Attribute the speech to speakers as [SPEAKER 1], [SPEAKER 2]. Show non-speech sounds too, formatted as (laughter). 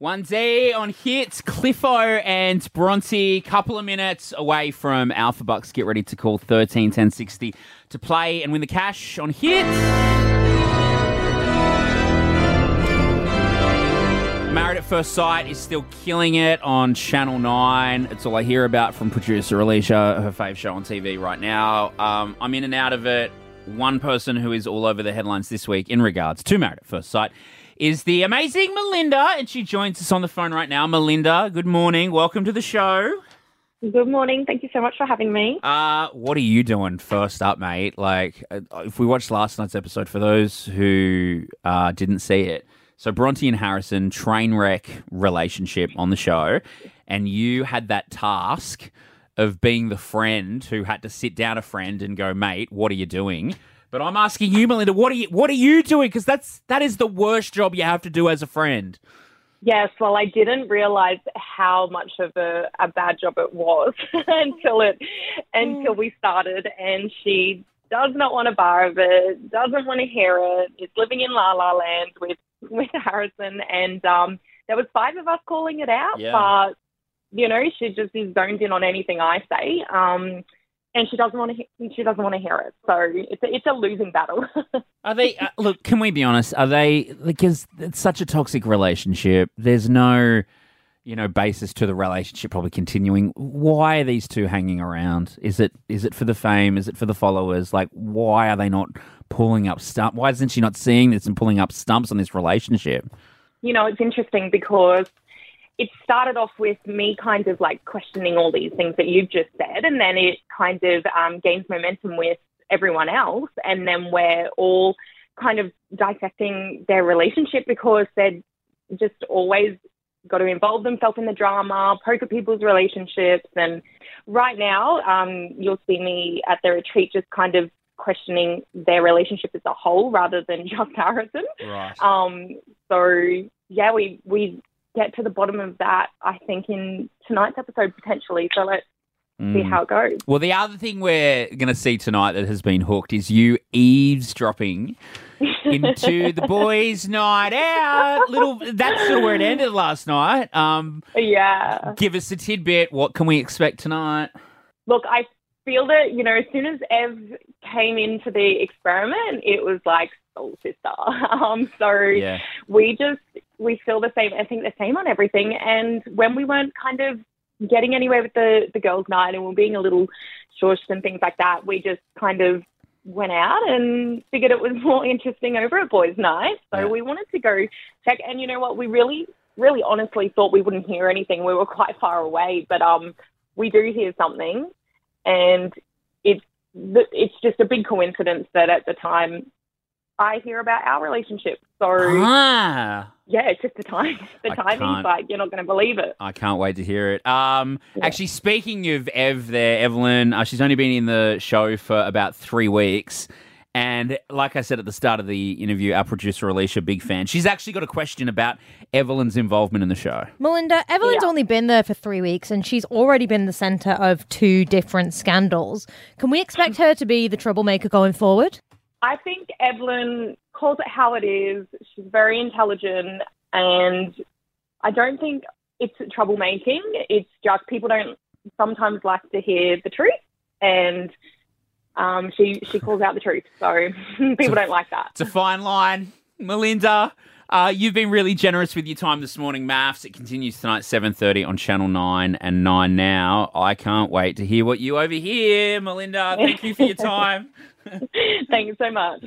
[SPEAKER 1] One D on hits, Cliffo and Bronte, couple of minutes away from Alpha Bucks. Get ready to call 13 10 60 to play and win the cash on hits. Married at First Sight is still killing it on Channel 9. It's all I hear about from producer Alicia, her fave show on TV right now. Um, I'm in and out of it. One person who is all over the headlines this week in regards to Married at First Sight is the amazing Melinda, and she joins us on the phone right now. Melinda, good morning. Welcome to the show.
[SPEAKER 2] Good morning. Thank you so much for having me.
[SPEAKER 1] Uh, what are you doing first up, mate? Like, uh, if we watched last night's episode, for those who uh, didn't see it, so Bronte and Harrison train wreck relationship on the show, and you had that task of being the friend who had to sit down a friend and go, mate, what are you doing? But I'm asking you, Melinda, what are you what are you doing? Because that's that is the worst job you have to do as a friend.
[SPEAKER 2] Yes, well, I didn't realize how much of a, a bad job it was (laughs) until it until we started, and she does not want a bar of it, doesn't want to hear it. Is living in La La Land with with Harrison, and um, there was five of us calling it out,
[SPEAKER 1] Yeah.
[SPEAKER 2] but you know, she just is zoned in on anything I say. Um, and she doesn't want to. He- she doesn't want to hear it, so it's a, it's a losing battle. (laughs)
[SPEAKER 1] Are they? Uh, look, can we be honest? Are they? Because it's such a toxic relationship. There's no, you know, basis to the relationship probably continuing. Why are these two hanging around? Is it? Is it for the fame? Is it for the followers? Like, why are they not pulling up stump? Why isn't she not seeing this and pulling up stumps on this relationship?
[SPEAKER 2] you know, it's interesting because it started off with me kind of like questioning all these things that you've just said, and then it kind of um, gains momentum with everyone else, and then we're all kind of dissecting their relationship because they're just always got to involve themselves in the drama, poke at people's relationships, and right now um, you'll see me at the retreat just kind of questioning their relationship as a whole rather than (laughs) just Harrison.
[SPEAKER 1] Right.
[SPEAKER 2] Um, so yeah, we we get to the bottom of that. I think in tonight's episode potentially. So let's see how it goes.
[SPEAKER 1] Well, the other thing we're going to see tonight that has been hooked is you eavesdropping (laughs) into the boys' night out. Little, that's sort of where it ended last night. Um,
[SPEAKER 2] Yeah.
[SPEAKER 1] give us a tidbit. What can we expect tonight?
[SPEAKER 2] Look, I feel that you know as soon as Ev came into the experiment, it was like soul sister. (laughs) Um, so
[SPEAKER 1] Yeah.
[SPEAKER 2] we just we feel the same. I think the same on everything. And when we weren't kind of getting anywhere with the the girls' night and we we're being a little shushed and things like that, we just kind of went out and figured it was (laughs) more interesting over at boys' night. So
[SPEAKER 1] Yeah.
[SPEAKER 2] we wanted to go check. And you know what? We really, really, honestly thought we wouldn't hear anything. We were (laughs) quite far away, but um, we do hear something, and it's it's just a big coincidence that at the time. I hear about our relationship. So
[SPEAKER 1] Ah,
[SPEAKER 2] yeah, it's just the time. (laughs) The
[SPEAKER 1] I
[SPEAKER 2] timing's like you're not going to believe it.
[SPEAKER 1] I can't wait to hear it. Um,
[SPEAKER 2] Yeah.
[SPEAKER 1] actually, speaking of Ev, there, Evelyn, uh, she's only been in the show for about three weeks. And like I said at the start of the interview, our producer Alicia, big fan. She's actually got a question about Evelyn's involvement in the show.
[SPEAKER 3] Melinda, Evelyn's
[SPEAKER 2] Yeah.
[SPEAKER 3] only been there for three weeks and she's already been the centre of two different scandals. Can we expect (laughs) her to be the troublemaker going forward?
[SPEAKER 2] I think Evelyn calls it how it is. She's very intelligent, and I don't think it's troublemaking. It's just people don't sometimes like to hear the truth, and um, she she (laughs) calls out the truth. So (laughs) people don't like that.
[SPEAKER 1] It's a fine line. Melinda, uh, you've been really generous with your time this morning, MAFS. It continues tonight, 7.30 on Channel 9 and 9 now. I can't wait to hear what you overhear, Melinda. Thank you for your (laughs) time. (laughs)
[SPEAKER 2] Thank you so much.